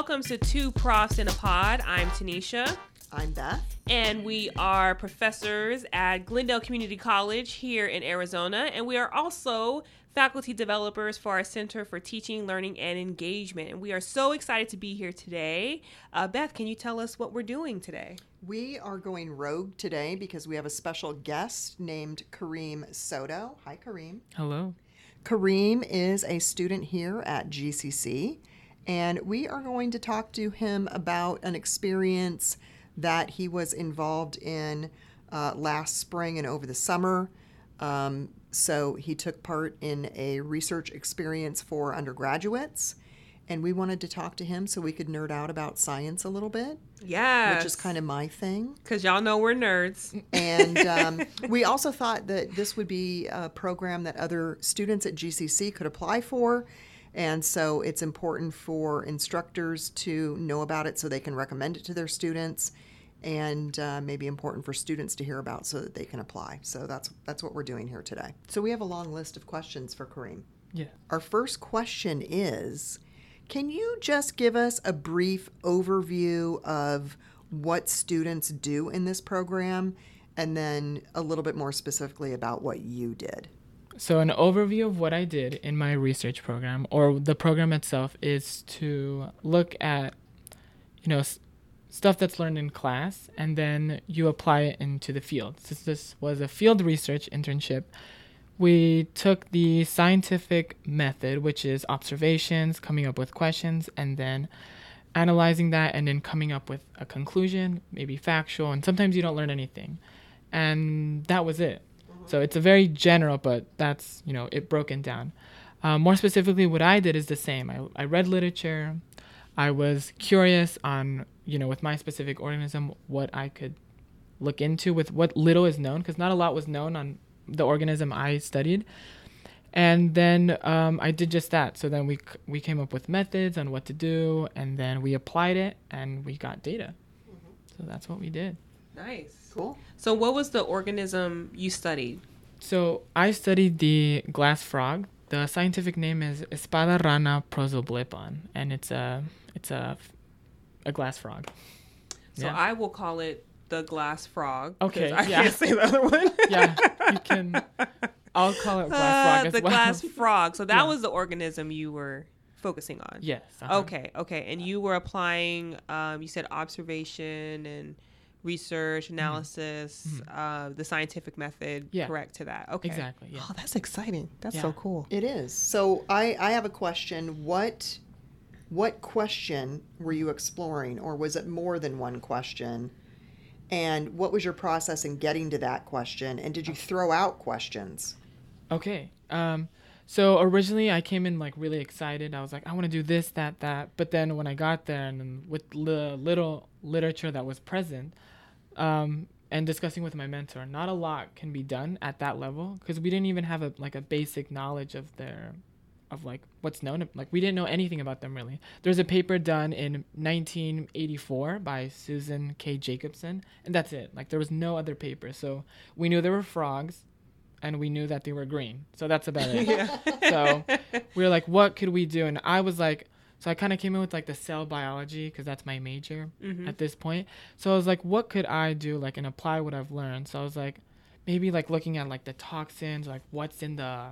welcome to Two Profs in a Pod. I'm Tanisha. I'm Beth. And we are professors at Glendale Community College here in Arizona. And we are also faculty developers for our Center for Teaching, Learning, and Engagement. And we are so excited to be here today. Uh, Beth, can you tell us what we're doing today? We are going rogue today because we have a special guest named Kareem Soto. Hi, Kareem. Hello. Kareem is a student here at GCC, and we are going to talk to him about an experience that he was involved in uh, last spring and over the summer. Um, so he took part in a research experience for undergraduates, and we wanted to talk to him so we could nerd out about science a little bit. Yeah. Which is kind of my thing. Because y'all know we're nerds. And um, we also thought that this would be a program that other students at GCC could apply for. And so it's important for instructors to know about it so they can recommend it to their students and uh, maybe important for students to hear about so that they can apply. So that's that's what we're doing here today. So we have a long list of questions for Kareem. Yeah. Our first question is Can you just give us a brief overview of what students do in this program and then a little bit more specifically about what you did? So, an overview of what I did in my research program or the program itself is to look at, you know, stuff that's learned in class and then you apply it into the field. Since this was a field research internship, we took the scientific method, which is observations, coming up with questions, and then analyzing that and then coming up with a conclusion, maybe factual, and sometimes you don't learn anything. And that was it. So it's a very general, but that's, you know, it broken down. Um, more specifically, what I did is the same. I, I read literature. I was curious on you know, with my specific organism, what I could look into with what little is known, because not a lot was known on the organism I studied. And then um, I did just that. So then we we came up with methods on what to do, and then we applied it, and we got data. Mm-hmm. So that's what we did. Nice. Cool. So what was the organism you studied? So I studied the glass frog. The scientific name is Espadarana prosoblepon, and it's a it's a a glass frog. So yeah. I will call it the glass frog. Okay, I yeah. can't say the other one. yeah, you can. I'll call it glass frog. Uh, the well. glass frog. So that yeah. was the organism you were focusing on. Yes. Uh-huh. Okay. Okay. And you were applying. Um, you said observation and research mm-hmm. analysis, mm-hmm. uh, the scientific method. Yeah. Correct to that. Okay. Exactly. Yeah. Oh, that's exciting. That's yeah. so cool. It is. So I I have a question. What what question were you exploring, or was it more than one question? And what was your process in getting to that question? And did you throw out questions? Okay. Um, so originally I came in like really excited. I was like, I want to do this, that, that. But then when I got there and with the little literature that was present, um, and discussing with my mentor, not a lot can be done at that level because we didn't even have a like a basic knowledge of their of like what's known like we didn't know anything about them really. There's a paper done in 1984 by susan k. Jacobson and that's it. Like there was no other paper. So we knew there were frogs and we knew that they were green. So that's about it. So we were like what could we do? And i was like so i kind of came in with like the cell biology because that's my major mm-hmm. at this point. So i was like what could i do like and apply what i've learned? So i was like maybe like looking at like the toxins like what's in the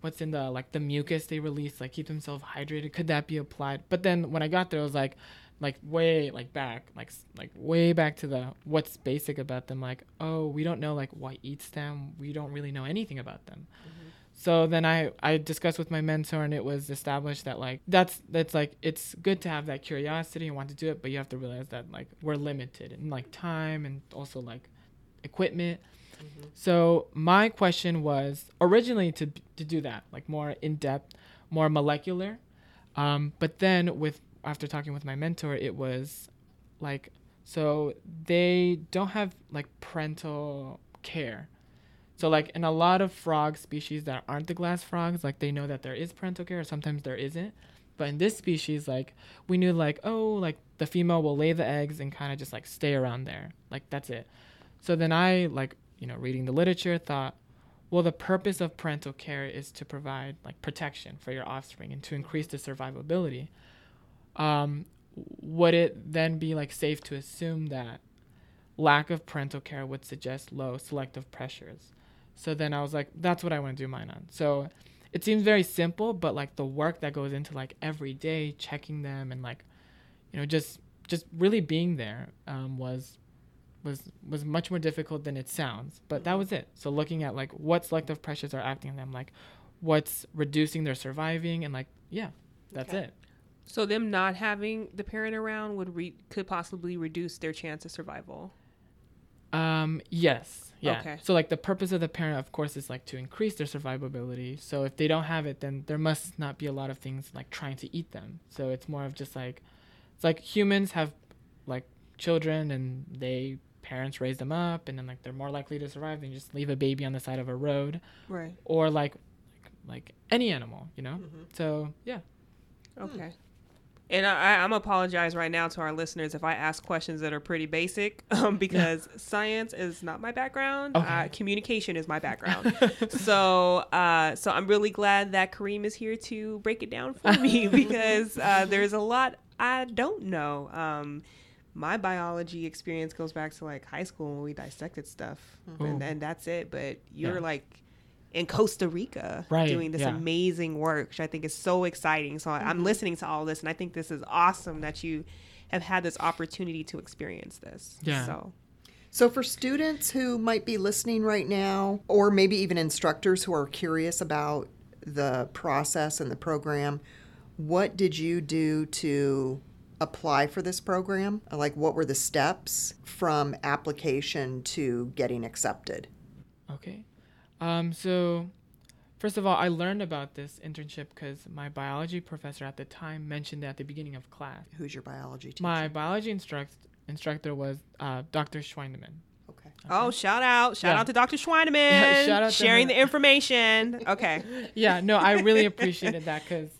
what's in the like the mucus they release like keep themselves hydrated. Could that be applied? But then when i got there i was like like way like back like like way back to the what's basic about them. Like oh we don't know like what eats them. We don't really know anything about them. mm-hmm. So then i i discussed with my mentor and it was established that like that's that's like it's good to have that curiosity and want to do it but you have to realize that like we're limited in like time and also like equipment Mm-hmm. So my question was originally to to do that, like more in depth, more molecular. Um, but then with after talking with my mentor, it was like so they don't have like parental care. So like in a lot of frog species that aren't the glass frogs, like they know that there is parental care, or sometimes there isn't. But in this species, like we knew like oh like the female will lay the eggs and kind of just like stay around there, like that's it. So then I like you know, reading the literature, thought, well, the purpose of parental care is to provide like protection for your offspring and to increase the survivability. Um, would it then be like safe to assume that lack of parental care would suggest low selective pressures? So then I was like, that's what I want to do mine on. So it seems very simple, but like the work that goes into like every day checking them and like, you know, just just really being there um, was was was much more difficult than it sounds. But that was it. So looking at like what selective pressures are acting on them, like what's reducing their surviving, and like yeah, that's Okay. it. So them not having the parent around would re- could possibly reduce their chance of survival. Um, yes. Yeah. Okay. So like the purpose of the parent, of course, is like to increase their survivability. So if they don't have it, then there must not be a lot of things like trying to eat them. So it's more of just like, it's like humans have like children and they parents raise them up and then like they're more likely to survive than just leave a baby on the side of a road Right. or like like, like any animal, you know. Mm-hmm. So yeah. Okay. And I, I'm apologize right now to our listeners if I ask questions that are pretty basic, um, because science is not my background. Okay. Uh, communication is my background. so, uh, so I'm really glad that Kareem is here to break it down for me because uh, there's a lot I don't know. Um, my biology experience goes back to like high school when we dissected stuff, and, and that's it. But you're Yeah. like in Costa Rica Right, doing this yeah. amazing work, which I think is so exciting. So I I'm mm-hmm. listening to all this, and I think this is awesome that you have had this opportunity to experience this. Yeah. So So, for students who might be listening right now, or maybe even instructors who are curious about the process and the program, what did you do to apply for this program? Like, what were the steps from application to getting accepted? Okay. Um, so, first of all, I learned about this internship because my biology professor at the time mentioned it at the beginning of class. Who's your biology teacher? My biology instruct- instructor was uh, Dr. Schweineman. Okay. Oh, shout out. Shout Yeah. out to Dr. Schweineman. Yeah, shout out sharing her. the information. Okay. Yeah, no, I really appreciated that because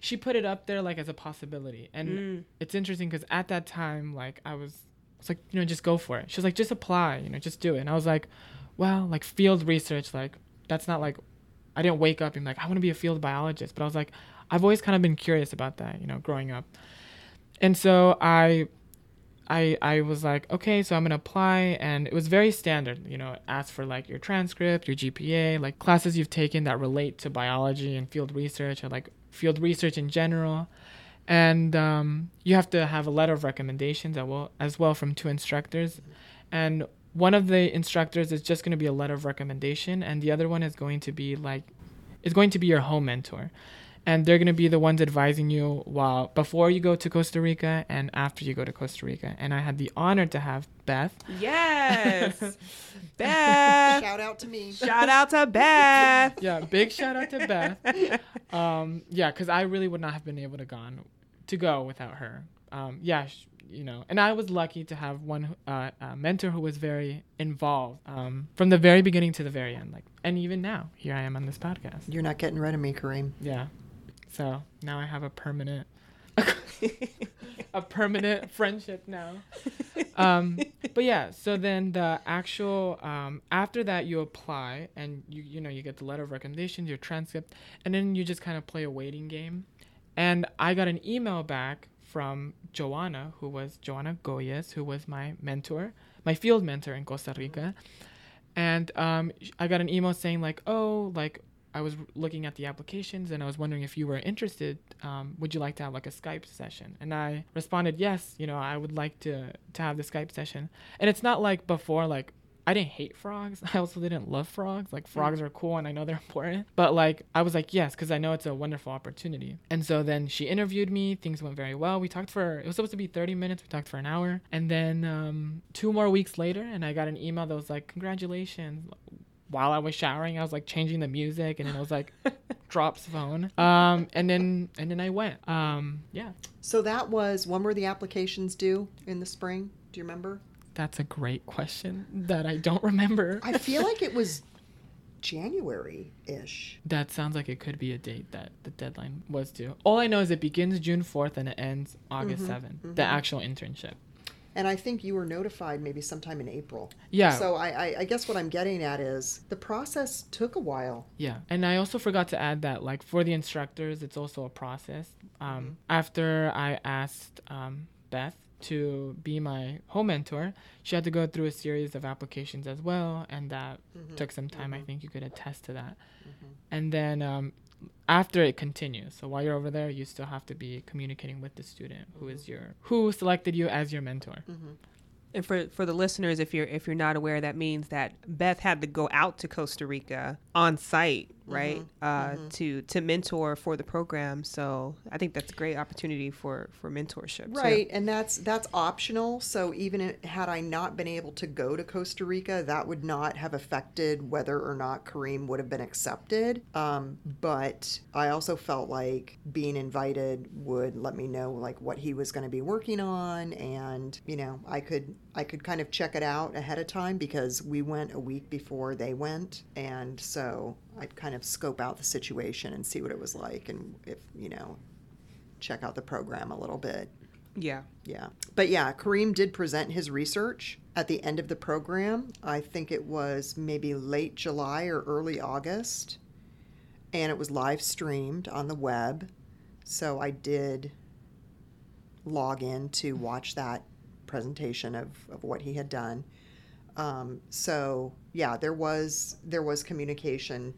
she put it up there like as a possibility. And Mm. it's interesting because at that time, like, I was, I was like, you know, just go for it. She was like, just apply, you know, just do it. And I was like, well, like, field research, like, that's not like, I didn't wake up and be like, I want to be a field biologist. But I was like, I've always kind of been curious about that, you know, growing up. And so I I I was like, okay, so I'm gonna apply, and it was very standard. You know, ask for like your transcript, your GPA, like classes you've taken that relate to biology and field research, or like field research in general. And um, you have to have a letter of recommendations as well, as well from two instructors. And one of the instructors is just going to be a letter of recommendation, and the other one is going to be like, is going to be your home mentor and they're going to be the ones advising you while before you go to Costa Rica and after you go to Costa Rica. And I had the honor to have Beth. Yes. Beth. Shout out to me. Shout out to Beth. Yeah, big shout out to Beth. Um, yeah, because I really would not have been able to gone to go without her. Um, yeah, sh- you know, and I was lucky to have one uh, mentor who was very involved um, from the very beginning to the very end. Like, and even now, here I am on this podcast. You're not getting rid of me, Kareem. Yeah. So now I have a permanent a permanent friendship now. Um, but yeah, so then the actual um, after that you apply and you you know you get the letter of recommendation, your transcript, and then you just kind of play a waiting game. And I got an email back from Joanna, who was Joanna Goyes, who was my mentor, my field mentor in Costa Rica. And um, I got an email saying like, oh, like I was looking at the applications and I was wondering if you were interested. Um, would you like to have like a Skype session? And I responded, yes. You know, I would like to to have the Skype session. And it's not like before, like I didn't hate frogs. I also didn't love frogs. Like frogs are cool and I know they're important. But like I was like, yes, because I know it's a wonderful opportunity. And so then she interviewed me. Things went very well. We talked for it was supposed to be 30 minutes. We talked for an hour. And then um, two more weeks later, and I got an email that was like, congratulations. While I was showering, I was like changing the music, and then it was like drops phone. Um, and then and then I went. Um, yeah, So that was when were the applications due in the spring? Do you remember? That's a great question that I don't remember. I feel like it was January ish. That sounds like it could be a date that the deadline was due. All I know is it begins June 4th and it ends August 7th, the actual internship. And I think you were notified maybe sometime in April. Yeah. So I, I, I guess what I'm getting at is the process took a while. Yeah, and I also forgot to add that, like for the instructors, it's also a process. Um, After I asked um, Beth to be my home mentor, she had to go through a series of applications as well, and that mm-hmm. took some time. I mm-hmm. think you could attest to that. Mm-hmm. And then um, after it continues, so while you're over there, you still have to be communicating with the student who is your who selected you as your mentor. And for for the listeners, if you're if you're not aware, that means that Beth had to go out to Costa Rica on site, right, uh, to to mentor for the program. So I think that's a great opportunity for for mentorship. Right, and that's that's optional. So even had I not been able to go to Costa Rica, that would not have affected whether or not Kareem would have been accepted. Um, but I also felt like being invited would let me know like what he was going to be working on, and you know I could I could kind of check it out ahead of time because we went a week before they went, and so I'd kind of scope out the situation and see what it was like, and if you know check out the program a little bit. Yeah. Yeah. But yeah, Kareem did present his research at the end of the program. I think it was maybe late July or early August. And it was live streamed on the web. So I did log in to watch that presentation of, of what he had done. Um, so yeah, there was there was communication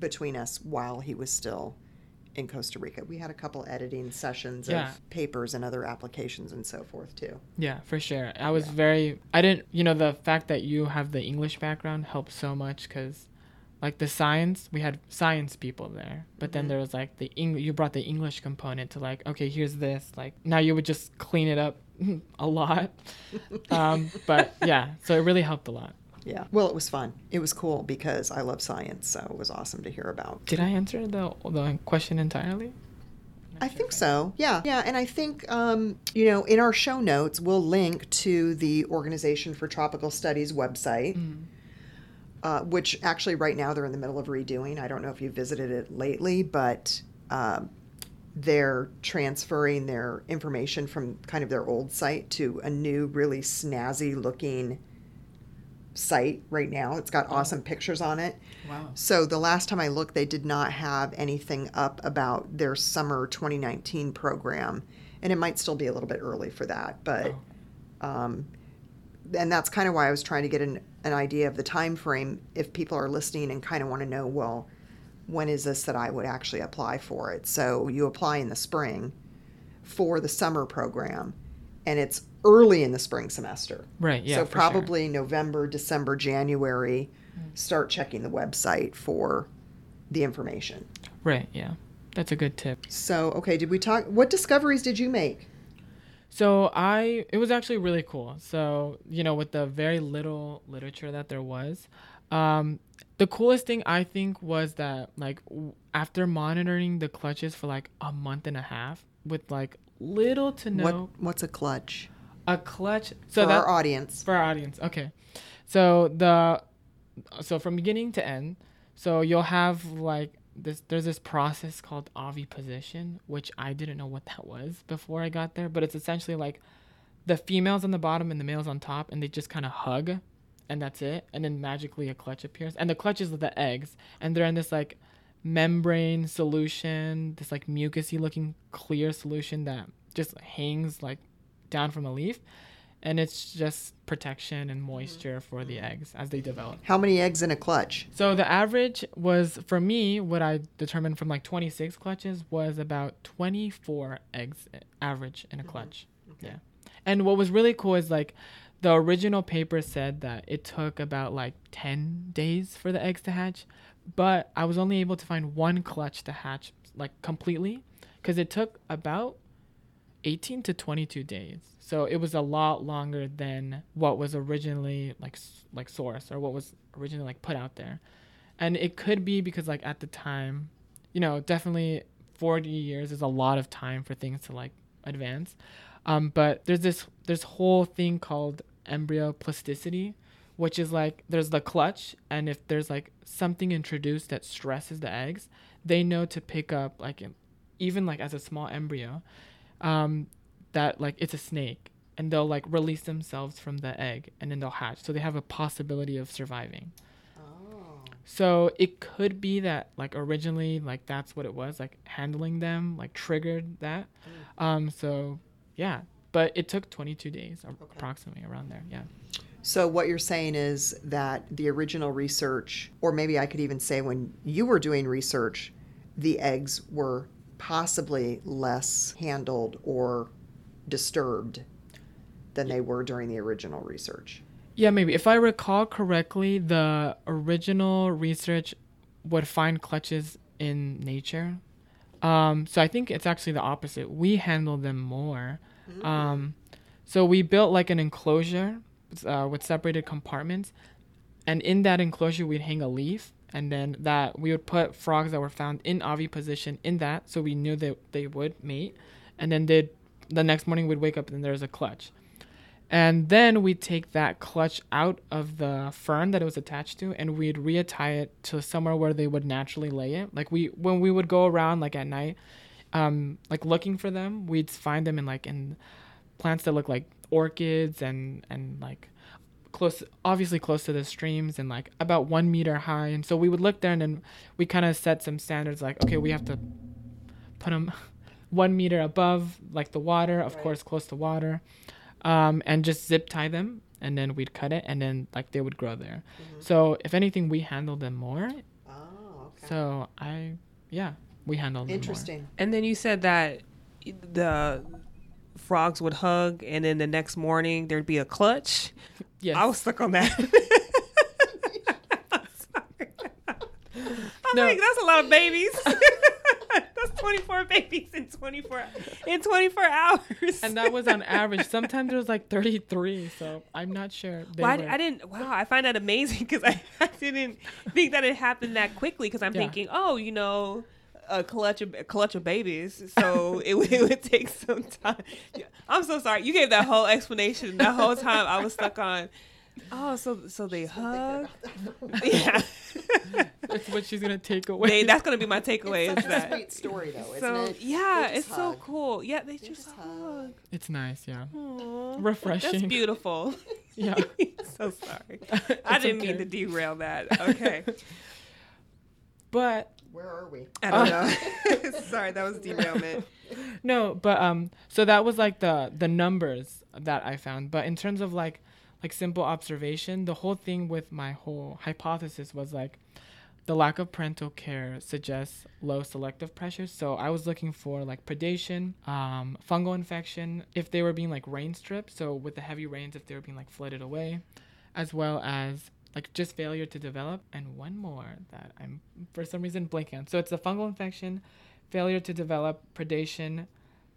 between us while he was still in Costa Rica. We had a couple editing sessions Yeah. of papers and other applications and so forth too. Yeah, for sure. I was very. I didn't. You know, the fact that you have the English background helps so much because, like the science, we had science people there, but then there was like the Eng- You brought the English component to like, okay, here's this. Like now you would just clean it up a lot. um, but yeah, so it really helped a lot. Yeah. Well, it was fun. It was cool because I love science, so it was awesome to hear about. Did I answer the the question entirely? I think so. Yeah. Yeah. And I think, um, you know, in our show notes, we'll link to the Organization for Tropical Studies website, uh, which actually right now they're in the middle of redoing. I don't know if you visited it lately, but um, they're transferring their information from kind of their old site to a new, really snazzy looking site right now. It's got awesome pictures on it. Wow. So the last time I looked, they did not have anything up about their summer 2019 program, and it might still be a little bit early for that. But, um, and that's kind of why I was trying to get an, an idea of the time frame. If people are listening and kind of want to know, well, when is this that I would actually apply for it? So you apply in the spring for the summer program, and it's early in the spring semester. Right. Yeah. so for sure. Probably November, December, January, start checking the website for the information. Right. Yeah. That's a good tip. So, okay, did we talk? What discoveries did you make? So I, it was actually really cool. So you know, with the very little literature that there was, um, the coolest thing I think was that like w- after monitoring the clutches for like a month and a half with like little to no What What's a clutch a clutch. So for that our audience? for our audience. Okay. So the so from beginning to end, so you'll have like this there's this process called oviposition, which I didn't know what that was before I got there, but it's essentially like the females on the bottom and the males on top and they just kind of hug and that's it and then magically a clutch appears and the clutch is the eggs and they're in this like membrane solution this like mucusy looking clear solution that just hangs like down from a leaf and it's just protection and mm-hmm. moisture for the mm-hmm. eggs as they develop. How many eggs in a clutch? so the average was for me what i determined from like 26 clutches was about 24 eggs uh, average in a mm-hmm. clutch. Yeah. And what was really cool is like the original paper said that it took about like 10 days for the eggs to hatch but i was only able to find one clutch to hatch like completely because it took about 18 to 22 days. So it was a lot longer than what was originally like like source or what was originally like put out there. And it could be because like at the time you know definitely 40 years is a lot of time for things to like advance. Um, but there's this this whole thing called embryo plasticity which is like there's the clutch and if there's like something introduced that stresses the eggs they know to pick up like even like as a small embryo um, that like it's a snake and they'll like release themselves from the egg and then they'll hatch. So they have a possibility of surviving. Oh. So it could be that like originally like that's what it was like handling them like triggered that. Um so yeah, but it took 22 days a- approximately around there. Yeah. So what you're saying is that the original research, or maybe I could even say when you were doing research, the eggs were possibly less handled or disturbed than they were during the original research. Yeah, maybe. If I recall correctly, the original research would find clutches in nature. Um, so I think it's actually the opposite. We handle them more. Um, so we built like an enclosure uh, with separated compartments, and in that enclosure we'd hang a leaf, and then that we would put frogs that were found in oviposition in that, so we knew that they would mate, and then they'd the next morning we'd wake up and there's a clutch. And then we'd take that clutch out of the fern that it was attached to and we'd reattach it to somewhere where they would naturally lay it. Like we when we would go around like at night, um, like looking for them, we'd find them in like in plants that look like orchids and and like close obviously close to the streams and like about one meter high and so we would look there and then we kind of set some standards like okay we have to put them one meter above like the water of Right. course close to water um, and just zip tie them and then we'd cut it and then like they would grow there so if anything we handled them more Oh, okay. so i yeah we handled them more. Interesting. And then you said that the frogs would hug, and then the next morning there'd be a clutch. yes I was stuck on that. I'm No. like, that's a lot of babies. that's 24 babies in 24 in 24 hours. and that was on average sometimes it was like 33 so i'm not sure Well, I, I didn't. Wow, I find that amazing because I, I didn't think that it happened that quickly. Because I'm Yeah. thinking, oh, you know, a clutch of a clutch of babies, so it, would- it would take some time. I'm so sorry. You gave that whole explanation. That whole time I was stuck on. Oh, so so they hug. Yeah, it's what she's gonna take away they, that's gonna be my takeaway. It's Is such a that sweet story, though, isn't so? it? Yeah, it's just so cool. Yeah, they, just, just hug. hug. it's nice yeah Aw, refreshing That's beautiful. yeah so sorry. I didn't mean to derail that. Okay. but Where are we? I don't know. Sorry, that was derailment. no but um so that was like the the numbers that i found but in terms of like like simple observation the whole thing with my whole hypothesis was like the lack of parental care suggests low selective pressures so i was looking for like predation um, fungal infection if they were being like rain stripped so with the heavy rains if they were being like flooded away as well as like just failure to develop. And one more that i'm for some reason blanking on. So it's a fungal infection failure to develop predation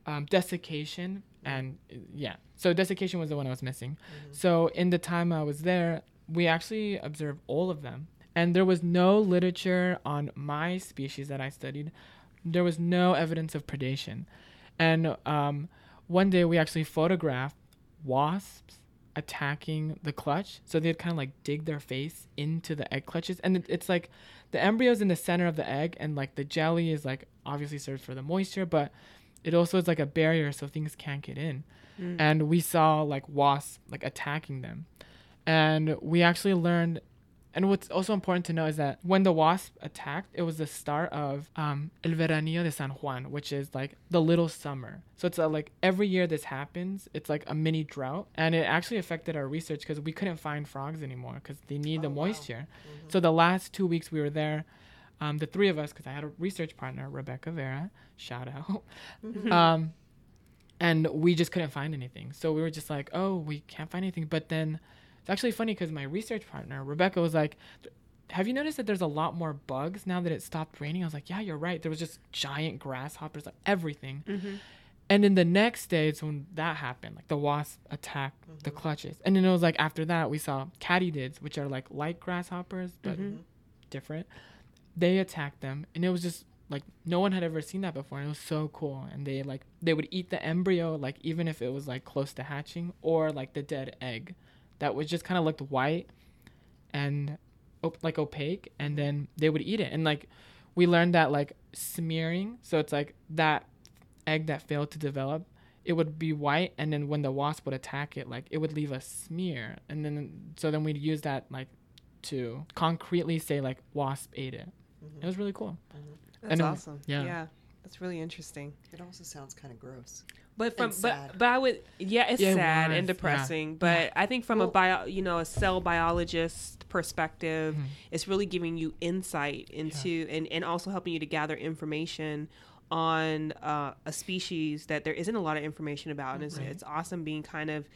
um, desiccation and yeah. So desiccation was the one i was missing. So in the time i was there we actually observed all of them. And there was no literature on my species that i studied. There was no evidence of predation. And um, one day we actually photographed wasps attacking the clutch. So they'd kind of like dig their face into the egg clutches. And it's like the embryo's in the center of the egg and like the jelly is like obviously serves for the moisture but it also is like a barrier so things can't get in. Mm. And we saw like wasps like attacking them. And we actually learned and what's also important to know is that when the wasp attacked, it was the start of um, El Veranillo de San Juan, which is like the little summer. So it's uh, like every year this happens, it's like a mini drought. And it actually affected our research because we couldn't find frogs anymore because they need the moisture. So the last two weeks we were there, um, the three of us, because I had a research partner, Rebecca Vera, shout out. um, and we just couldn't find anything. So we were just like, oh, we can't find anything. But then it's actually funny because my research partner, Rebecca, was like, have you noticed that there's a lot more bugs now that it stopped raining? I was like, yeah, you're right. There was just giant grasshoppers, like everything. Mm-hmm. And then the next day, it's when that happened. Like the wasp attacked the mm-hmm. clutches. And then it was like after that, we saw katydids, which are like light grasshoppers, but mm-hmm. different. They attacked them. And it was just like no one had ever seen that before. And it was so cool. And they like, they would eat the embryo, like even if it was like close to hatching or like the dead egg that was just kind of looked white and op- like opaque and then they would eat it and like we learned that like smearing so it's like that egg that failed to develop it would be white and then when the wasp would attack it like it would leave a smear and then so then we'd use that like to concretely say like wasp ate it mm-hmm. it was really cool mm-hmm. That's And, awesome. yeah. Yeah. That's really interesting. It also sounds kind of gross. But from but but I would yeah it's Yeah, sad was, and yeah. depressing. But I think from a bio you know a cell biologist perspective, Mhm. it's really giving you insight into and and also helping you to gather information on uh, a species that there isn't a lot of information about, and it's Right. it's awesome being kind of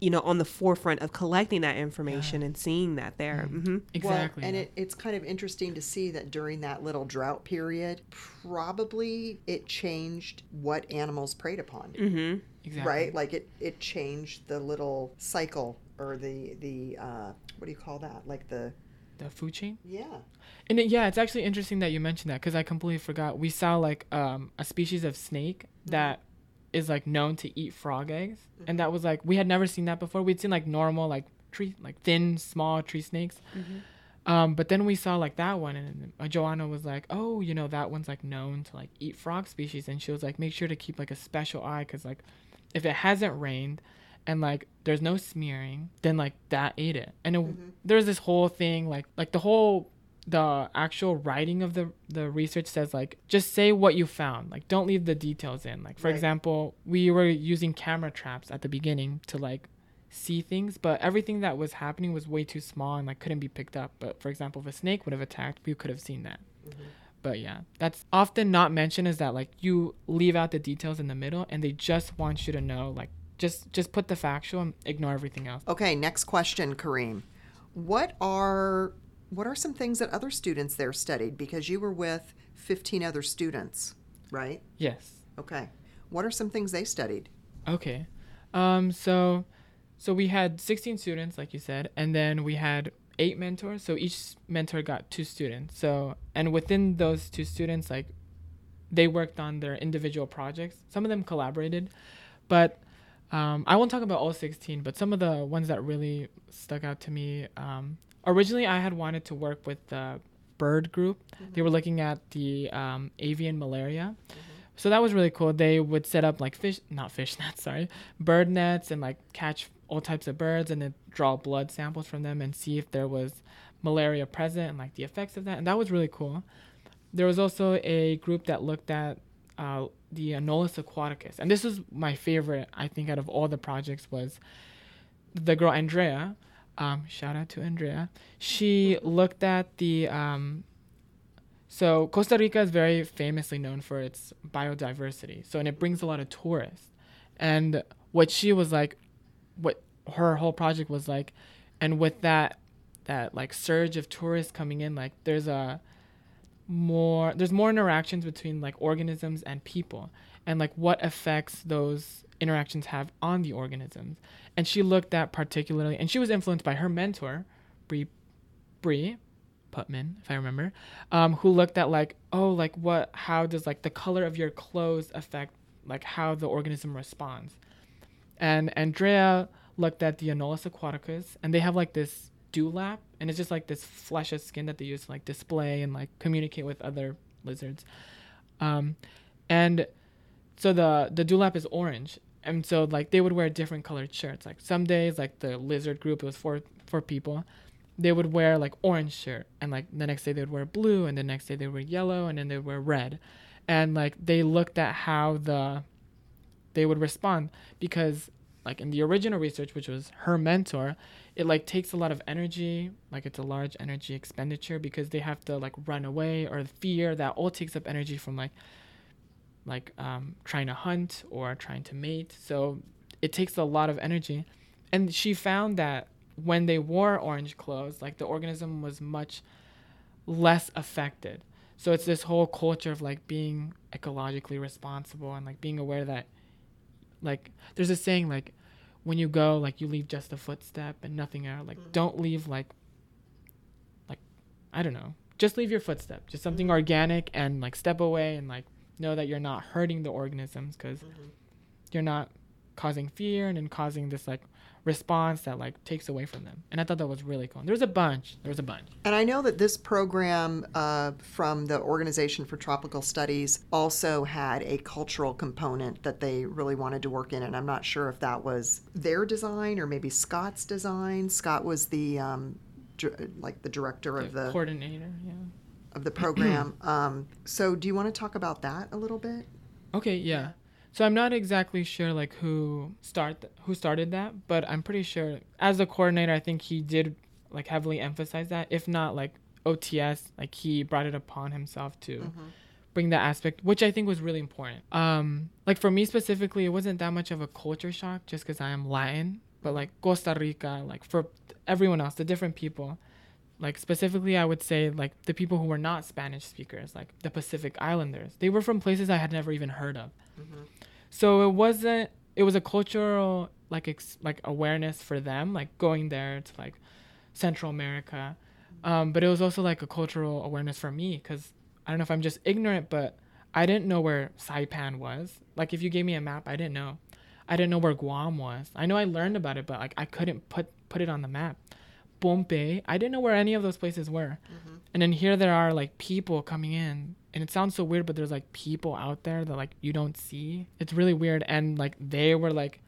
you know on the forefront of collecting that information and seeing that there. hmm exactly Well, and it, it's kind of interesting to see that during that little drought period, probably it changed what animals preyed upon. hmm exactly Right? Like it, it changed the little cycle or the, the uh, what do you call that? Like the, the food chain yeah. And it, yeah, it's actually interesting that you mentioned that because I completely forgot. We saw like um, a species of snake that is like known to eat frog eggs, and that was like we had never seen that before. We'd seen like normal like tree like thin small tree snakes, um, but then we saw like that one, and uh, Joanna was like, "Oh, you know that one's like known to like eat frog species," and she was like, "Make sure to keep like a special eye because like if it hasn't rained." And like, there's no smearing. Then like that ate it, and it, there's this whole thing like like the whole the actual writing of the the research says like just say what you found. Like don't leave the details in. Like for Right. example we were using camera traps at the beginning to like see things but everything that was happening was way too small and like couldn't be picked up. But for example if a snake would have attacked we could have seen that. Mm-hmm. But yeah that's often not mentioned is that like you leave out the details in the middle and they just want you to know like just just put the factual and ignore everything else. Okay, next question, Kareem. What are what are some things that other students there studied? Because you were with 15 other students, right? yes Okay. What are some things they studied? Okay. Um so so we had 16 students like you said and then we had eight mentors so each mentor got two students. So and within those two students like they worked on their individual projects. Some of them collaborated, but um, I won't talk about all 16, but some of the ones that really stuck out to me. Um, originally, I had wanted to work with the bird group. They were looking at the um, avian malaria. So that was really cool. They would set up like fish, not fish nets, sorry, bird nets and like catch all types of birds and then draw blood samples from them and see if there was malaria present and like the effects of that. And that was really cool. There was also a group that looked at uh, the Anolis aquaticus, and this was my favorite. I think out of all the projects was the girl Andrea. Um, shout out to Andrea. She looked at the um, so Costa Rica is very famously known for its biodiversity. So and it brings a lot of tourists. And what she was like, what her whole project was like, and with that that like surge of tourists coming in, like there's a more there's more interactions between like organisms and people and like what affects those interactions have on the organisms and she looked at particularly and she was influenced by her mentor Bree Putman if I remember um, who looked at like oh like what how does like the color of your clothes affect like how the organism responds and Andrea looked at the Anolis aquaticus, and they have like this dewlap, and it's just like this flesh of skin that they use to like display and like communicate with other lizards. Um, and so the the dewlap is orange, and so like they would wear different colored shirts. Like some days, like the lizard group, it was four four people. They would wear like orange shirt, and like the next day they would wear blue, and the next day they would wear yellow, and then they would wear red, and like they looked at how the they would respond because like in the original research which was her mentor it like takes a lot of energy like it's a large energy expenditure because they have to like run away or fear that all takes up energy from like like um, trying to hunt or trying to mate. So it takes a lot of energy. And she found that when they wore orange clothes like the organism was much less affected. So it's this whole culture of like being ecologically responsible and like being aware that like there's a saying like when you go like you leave just a footstep and nothing else. Like don't leave like like i don't know. Just leave your footstep. Just something organic and like step away and like know that you're not hurting the organisms because you're not causing fear and then causing this like response that like takes away from them. And I thought that was really cool. There was a bunch. There was a bunch. And I know that this program uh, from the Organization for Tropical Studies also had a cultural component that they really wanted to work in. And I'm not sure if that was their design or maybe Scott's design. Scott was the um, dir- like the director of the coordinator. Yeah. Of the program. um, so, do you want to talk about that a little bit? Okay, yeah. So I'm not exactly sure like who start who started that, but I'm pretty sure as a coordinator, I think he did like heavily emphasize that. If not like OTS, like he brought it upon himself to bring that aspect, which I think was really important. Um, like for me specifically, it wasn't that much of a culture shock just because I am Latin, but like Costa Rica, like for everyone else, the different people, like specifically i would say like the people who were not spanish speakers like the pacific islanders. They were from places i had never even heard of. So it wasn't it was a cultural like ex, like awareness for them like going there to like central america. Um, but it was also like a cultural awareness for me because i don't know if i'm just ignorant but i didn't know where saipan was. Like if you gave me a map i didn't know. I didn't know where guam was. I know i learned about it but like i couldn't put put it on the map Pohnpei. I didn't know where any of those places were. Mm-hmm. And then here there are like people coming in. And it sounds so weird, but there's like people out there that like you don't see. It's really weird. And like they were like,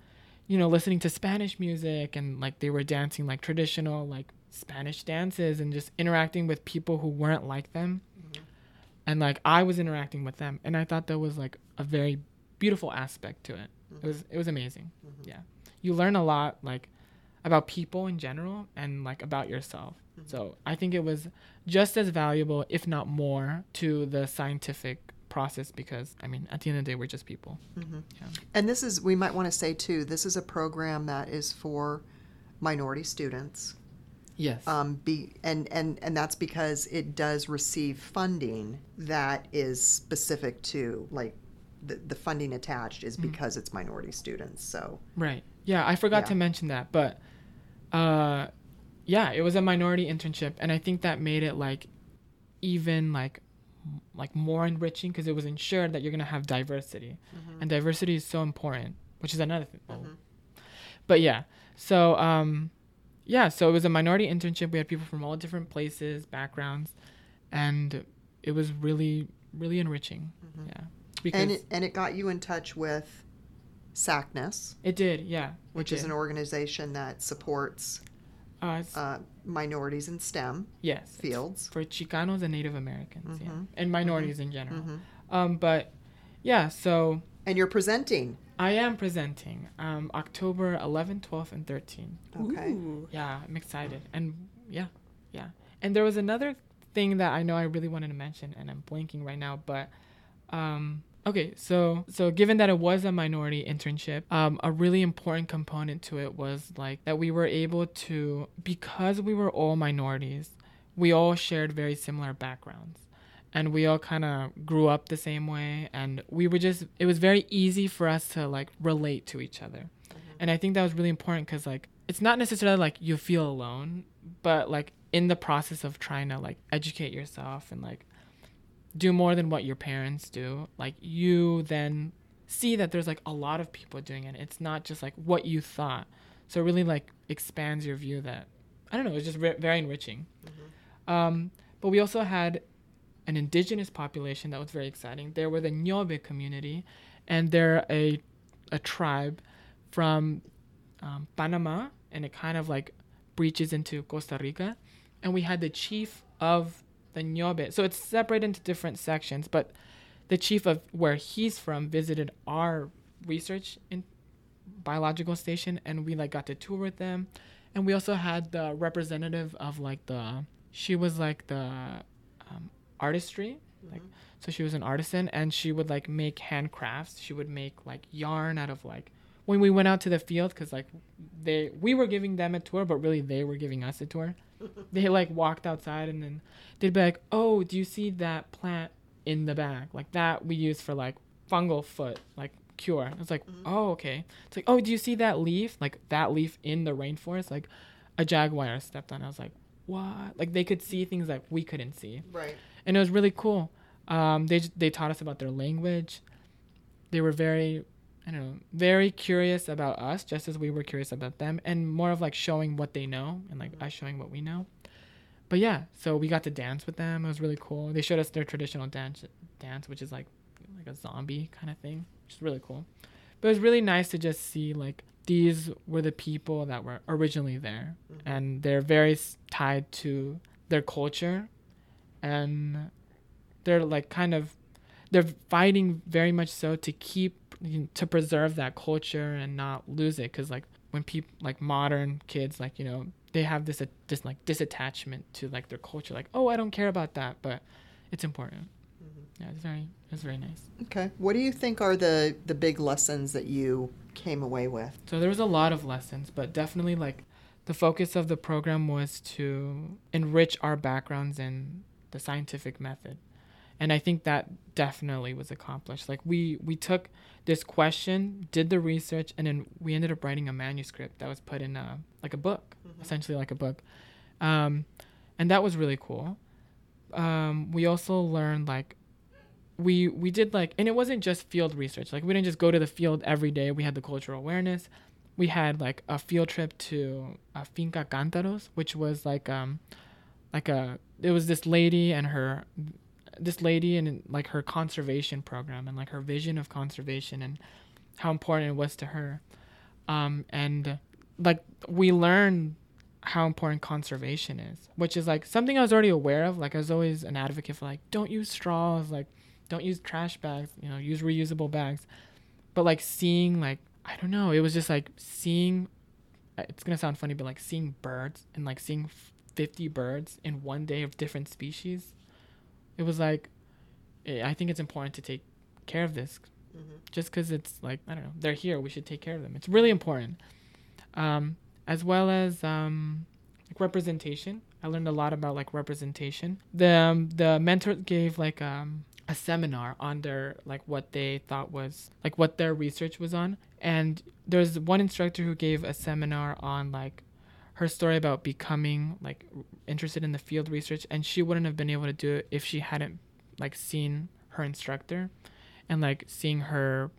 you know, listening to Spanish music and like they were dancing like traditional like Spanish dances and just interacting with people who weren't like them. Mm-hmm. And like I was interacting with them. And I thought that was like a very beautiful aspect to it. It mm-hmm. was it was amazing. Yeah. You learn a lot like about people in general and like about yourself. Mm-hmm. So I think it was just as valuable, if not more, to the scientific process because I mean, at the end of the day, we're just people. Mm-hmm. And this is, we might want to say too, this is a program that is for minority students. Yes. Um, be, and, and, and that's because it does receive funding that is specific to, like, the, the funding attached is mm-hmm. because it's minority students. So, right. Yeah, I forgot Yeah. to mention that, but uh, yeah, it was a minority internship, and I think that made it like even like like more enriching because it was ensured that you're gonna have diversity, and diversity is so important, which is another thing. oh. But yeah, so um, yeah, so it was a minority internship. We had people from all different places, backgrounds, and it was really really enriching. Yeah, because and it, and it got you in touch with SACNAS, it did. Yeah, which it is did. an organization that supports uh, uh, minorities in STEM yes fields. for Chicanos and Native Americans, yeah, Mhm. and minorities in general. Mhm. Um, but yeah, so And you're presenting. I am presenting um October 11, 12, and 13. Okay. Ooh. Yeah, I'm excited, and yeah, yeah. And there was another thing that I know I really wanted to mention, and I'm blanking right now, but um. Okay, so so given that it was a minority internship, um, a really important component to it was like that we were able to because we were all minorities, we all shared very similar backgrounds, and we all kind of grew up the same way, and we were just it was very easy for us to like relate to each other, and I think that was really important because like it's not necessarily like you feel alone, but like in the process of trying to like educate yourself and like do more than what your parents do like you then see that there's like a lot of people doing it. It's not just like what you thought. So it really like expands your view that i don't know it's just re- very enriching. Um, but we also had an indigenous population that was very exciting. There were the Ngöbe community and they're a, a tribe from um, panama and it kind of like breaches into costa rica. And we had the chief of the Ngöbe. So it's separated into different sections, but the chief of where he's from visited our research in biological station and we like got to tour with them. And we also had the representative of like the she was like the um, artistry like so she was an artisan and she would like make handcrafts she would make like yarn out of like when we went out to the field because like they we were giving them a tour but really they were giving us a tour they like walked outside and then they'd be like oh do you see that plant in the back like that we use for like fungal foot like cure. It's like oh okay. It's like oh do you see that leaf? Like that leaf in the rainforest like a jaguar stepped on i was like what? Like they could see things that we couldn't see. Right. and it was really cool. Um, they they taught us about their language. They were very I don't know, very curious about us, just as we were curious about them, and more of like showing what they know and like us showing what we know. But yeah, so we got to dance with them. It was really cool. They showed us their traditional dance, dance, which is like like a zombie kind of thing, which is really cool. But it was really nice to just see like these were the people that were originally there, Mm-hmm. and they're very tied to their culture, and they're like kind of they're fighting very much so to keep to preserve that culture and not lose it because like when people like modern kids like you know they have this uh, this like disattachment to like their culture like oh i don't care about that but it's important yeah it's very it's very nice Okay. What do you think are the the big lessons that you came away with? so there was a lot of lessons but definitely like the focus of the program was to enrich our backgrounds in the scientific method and i think that definitely was accomplished. Like we we took this question did the research and then we ended up writing a manuscript that was put in a like a book essentially like a book. Um, and that was really cool. Um, we also learned like we we did like and it wasn't just field research. Like we didn't just go to the field every day. We had the cultural awareness. We had like a field trip to uh, finca cantaros which was like um like a it was this lady and her this lady and like her conservation program and like her vision of conservation and how important it was to her. Um and like we learned how important conservation is which is like something i was already aware of. Like i was always an advocate for like don't use straws like don't use trash bags you know use reusable bags. But like seeing like i don't know it was just like seeing uh, it's gonna sound funny but like seeing birds and like seeing 50 birds in one day of different species it was like eh, i think it's important to take care of this. Just because it's like i don't know they're here we should take care of them. It's really important. Um, as well as um, like representation. I learned a lot about like representation. The um, the mentor gave like um, a seminar on their like what they thought was like what their research was on. And there's one instructor who gave a seminar on like her story about becoming like interested in the field research and she wouldn't have been able to do it if she hadn't like seen her instructor and like seeing her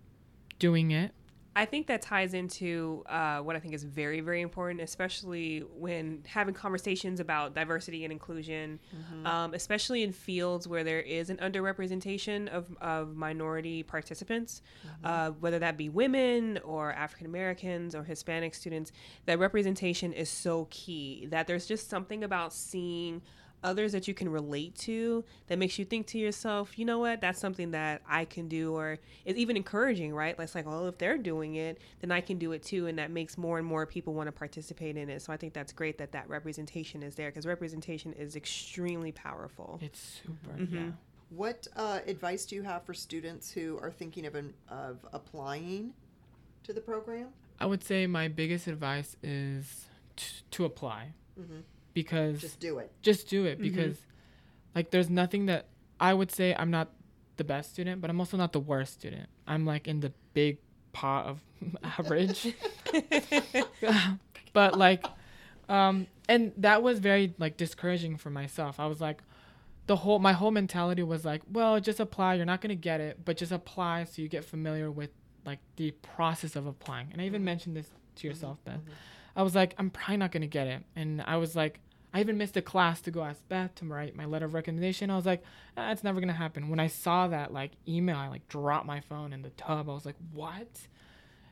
doing it I think that ties into uh, what I think is very, very important, especially when having conversations about diversity and inclusion, um, especially in fields where there is an underrepresentation of, of minority participants, uh, whether that be women or African Americans or Hispanic students. That representation is so key. That there's just something about seeing others that you can relate to that makes you think to yourself, you know what, that's something that I can do, or it's even encouraging, right? Like, it's like, well, if they're doing it, then I can do it too. And that makes more and more people want to participate in it. So I think that's great that that representation is there because representation is extremely powerful. it's super Mm-hmm. yeah What uh, advice do you have for students who are thinking of an, of applying to the program? I would say my biggest advice is t- to apply Mhm. Because Just do it. just do it mm-hmm. because like there's nothing that I would say I'm not the best student, but I'm also not the worst student. I'm like in the big pot of average. but like um and that was very like discouraging for myself. I was like the whole my whole mentality was like, well, just apply, you're not going to get it, but just apply so you get familiar with like the process of applying. And I even mm-hmm. mentioned this to mm-hmm. yourself, Beth. I was like, I'm probably not gonna get it. And I was like, I even missed a class to go ask Beth to write my letter of recommendation. I was like, ah, it's never gonna happen. When I saw that like email, I like dropped my phone in the tub. I was like, what?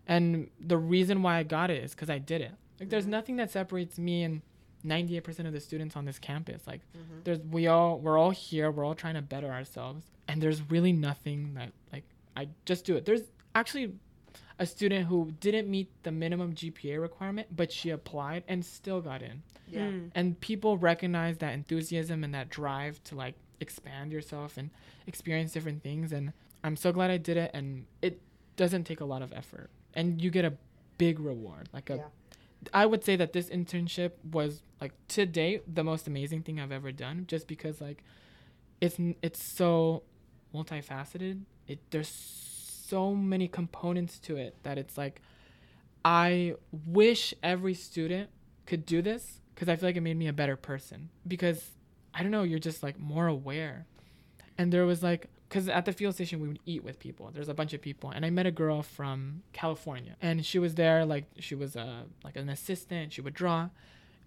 And the reason why I got it is because I did it. Like, there's nothing that separates me and 98% of the students on this campus. Like, there's we all we're all here. We're all trying to better ourselves, and there's really nothing that like I just do it. There's actually a student who didn't meet the minimum GPA requirement, but she applied and still got in. Yeah. Mm. And people recognize that enthusiasm and that drive to like expand yourself and experience different things. And I'm so glad I did it. And it doesn't take a lot of effort, and you get a big reward. Like a, Yeah. I would say that this internship was like to date the most amazing thing I've ever done, just because like it's it's so multifaceted. It there's so many components to it that it's like I wish every student could do this because I feel like it made me a better person because I don't know you're just like more aware and there was like because at the fuel station we would eat with people. There's a bunch of people, and I met a girl from California, and she was there like she was a like an assistant. She would draw,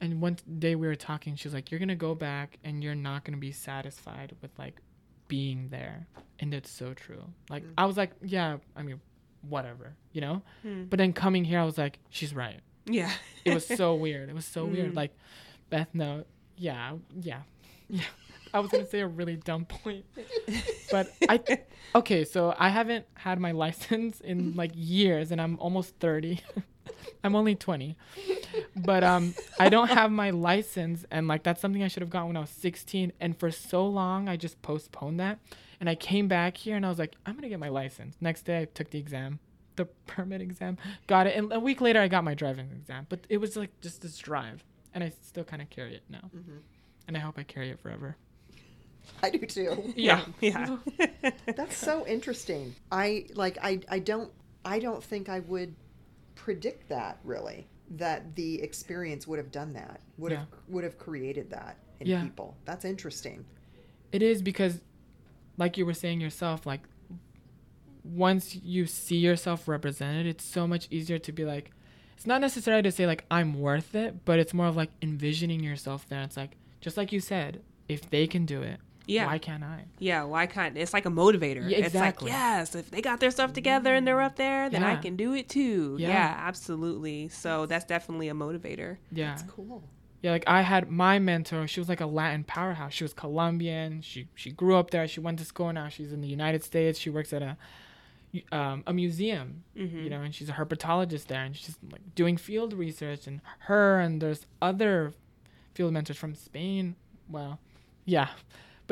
and one day we were talking. She was like, "You're gonna go back, and you're not gonna be satisfied with like being there," and it's so true. Like I was like, "Yeah, I mean, whatever, you know." Hmm. But then coming here, I was like, "She's right." Yeah. It was so weird. It was so weird. Mm. Like, Beth, no, yeah, yeah, yeah. I was gonna say a really dumb point, but I okay. So I haven't had my license in like years, and I'm almost thirty. I'm only twenty, but um, I don't have my license, and like that's something I should have gotten when I was sixteen. And for so long, I just postponed that. And I came back here, and I was like, I'm gonna get my license. Next day, I took the exam, the permit exam, got it, and a week later, I got my driving exam. But it was like just this drive, and I still kind of carry it now, and I hope I carry it forever. I do too. Yeah. Yeah. That's so interesting. I like I I don't I don't think I would predict that really that the experience would have done that. Would have would have created that in Yeah. people. That's interesting. It is because, like you were saying yourself, like once you see yourself represented, it's so much easier to be like, it's not necessarily to say like I'm worth it, but it's more of like envisioning yourself there. It's like just like you said, if they can do it, Yeah. why can't I? Yeah, why can't it's like a motivator? Yeah, It's like, exactly. yes, if they got their stuff together and they're up there, then I can do it too. Yeah. Yeah. absolutely. So that's definitely a motivator. Yeah, That's cool. yeah. Like I had my mentor. She was like a Latin powerhouse. She was Colombian. She she grew up there. She went to school. Now she's in the United States. She works at a um, a museum, you know, and she's a herpetologist there, and she's like doing field research. And her and there's other field mentors from Spain. Well, yeah,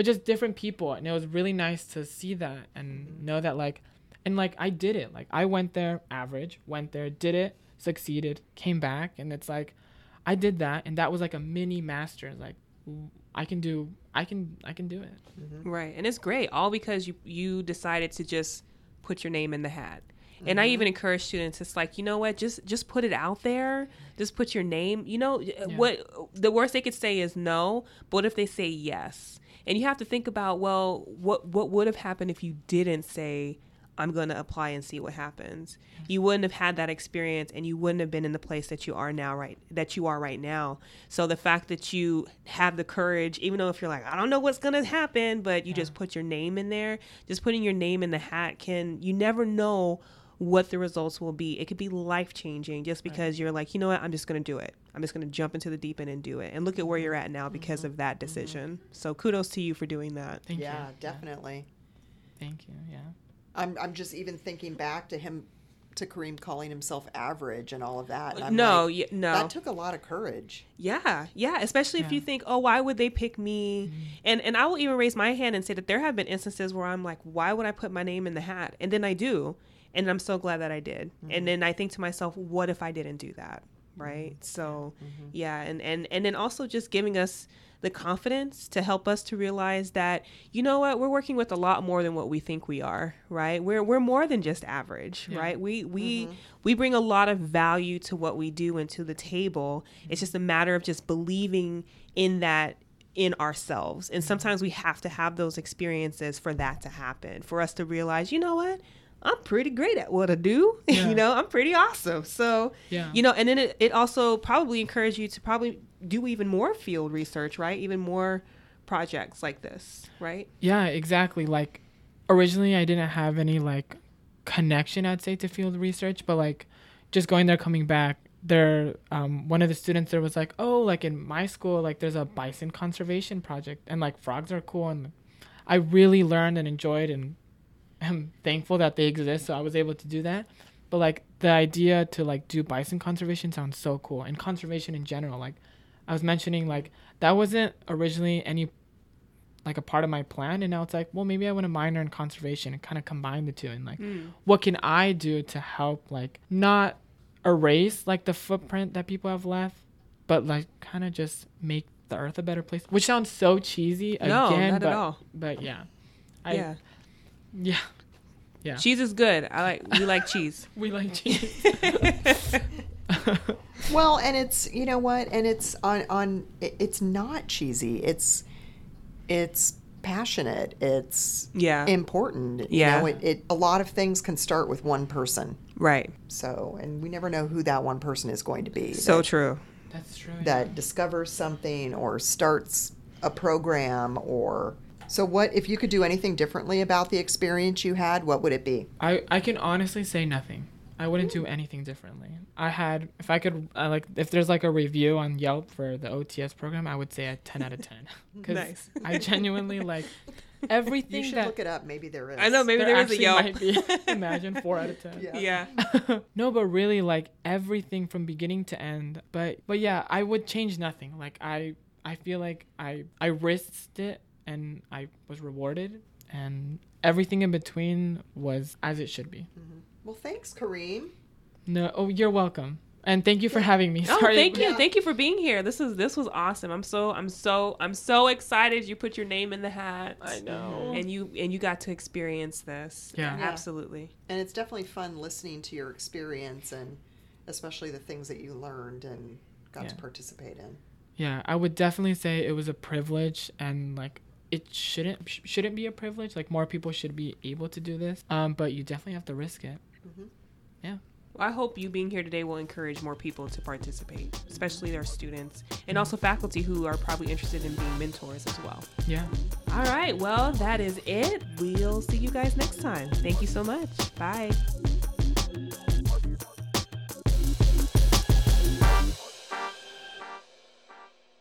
but just different people, and it was really nice to see that and know that like, and like I did it. Like I went there, average, went there, did it, succeeded, came back, and it's like, I did that, and that was like a mini master. Like, I can do, I can, I can do it. Mm-hmm. Right. And it's great all because you you decided to just put your name in the hat. And I mm-hmm. even encourage students it's like, you know what? Just just put it out there. Just put your name. You know what the worst they could say is no, but what if they say yes? And you have to think about, well, what what would have happened if you didn't say I'm going to apply and see what happens. Mm-hmm. You wouldn't have had that experience and you wouldn't have been in the place that you are now right that you are right now. So the fact that you have the courage even though if you're like I don't know what's going to happen, but you just put your name in there, just putting your name in the hat can you never know what the results will be. It could be life changing just because you're like, you know what, I'm just going to do it. I'm just going to jump into the deep end and do it. And look at where you're at now because mm-hmm. of that mm-hmm. decision. So kudos to you for doing that. Thank yeah, you. definitely. Thank you. Yeah. I'm I'm just even thinking back to him to Kareem calling himself average and all of that. And I'm No, like, y- no. That took a lot of courage. Yeah, yeah. Especially if you think, oh, why would they pick me? Mm-hmm. And and I will even raise my hand and say that there have been instances where I'm like, why would I put my name in the hat? And then I do, and I'm so glad that I did. And mm-hmm. then I think to myself, what if I didn't do that? Mm-hmm. Right. So, mm-hmm. yeah, and and and then also just giving us the confidence to help us to realize that you know what? We're working with a lot more than what we think we are right? We're we're more than just average Yeah. right? We we we bring a lot of value to what we do and to the table. It's just a matter of just believing in that in ourselves. And sometimes we have to have those experiences for that to happen for us to realize you know what i'm pretty great at what i do Yeah. you know i'm pretty awesome so Yeah. you know and then it, it also probably encouraged you to probably do even more field research right even more projects like this right Yeah, exactly. Like originally I didn't have any like connection I'd say to field research, but like just going there coming back, there um one of the students there was like, "Oh, like in my school like there's a bison conservation project and like frogs are cool and I really learned and enjoyed and I'm thankful that they exist, so I was able to do that. But like the idea to like do bison conservation sounds so cool and conservation in general like I was mentioning like that wasn't originally any like a part of my plan and now it's like well maybe i want to minor in conservation and kind of combine the two and like mm. what can i do to help like not erase like the footprint that people have left but like kind of just make the earth a better place which sounds so cheesy No, again not at but all. but yeah I, yeah yeah yeah cheese is good i like we like cheese we like cheese Well, and it's you know what, and it's on on it's not cheesy. It's it's passionate. It's Yeah. important. Yeah. You know, it, it a lot of things can start with one person. right. So, and we never know who that one person is going to be. So that, true. That's true. that discovers something or starts a program or so what if you could do anything differently about the experience you had, what would it be? I, I can honestly say nothing. I wouldn't do mm. anything differently. I had, if I could, I like, if there's like a review on Yelp for the OTS program, I would say a 10 out of 10. Because Nice. I genuinely like everything. You should that. look it up. Maybe there is. I know, maybe there there is a Yelp. might be. Imagine 4 out of 10. Yeah. Yeah. no, but really, like everything from beginning to end. But but yeah, I would change nothing. Like I I feel like I I risked it and I was rewarded, and everything in between was as it should be. Mm-hmm. Well, thanks, Kareem. No, oh, you're welcome, and thank you for having me. Oh, thank you, Yeah. thank you for being here. This is this was awesome. I'm so I'm so I'm so excited. You put your name in the hat. I know. And you and you got to experience this. Yeah. Yeah. absolutely. And it's definitely fun listening to your experience and especially the things that you learned and got to participate in. Yeah, I would definitely say it was a privilege, and like it shouldn't sh- shouldn't be a privilege. Like more people should be able to do this. Um, but you definitely have to risk it. Mm-hmm. Yeah. Well, I hope you being here today will encourage more people to participate, especially their students and also mm-hmm. faculty who are probably interested in being mentors as well. Yeah. Mm-hmm. All right, well, that is it. We'll see you guys next time. Thank you so much. Bye.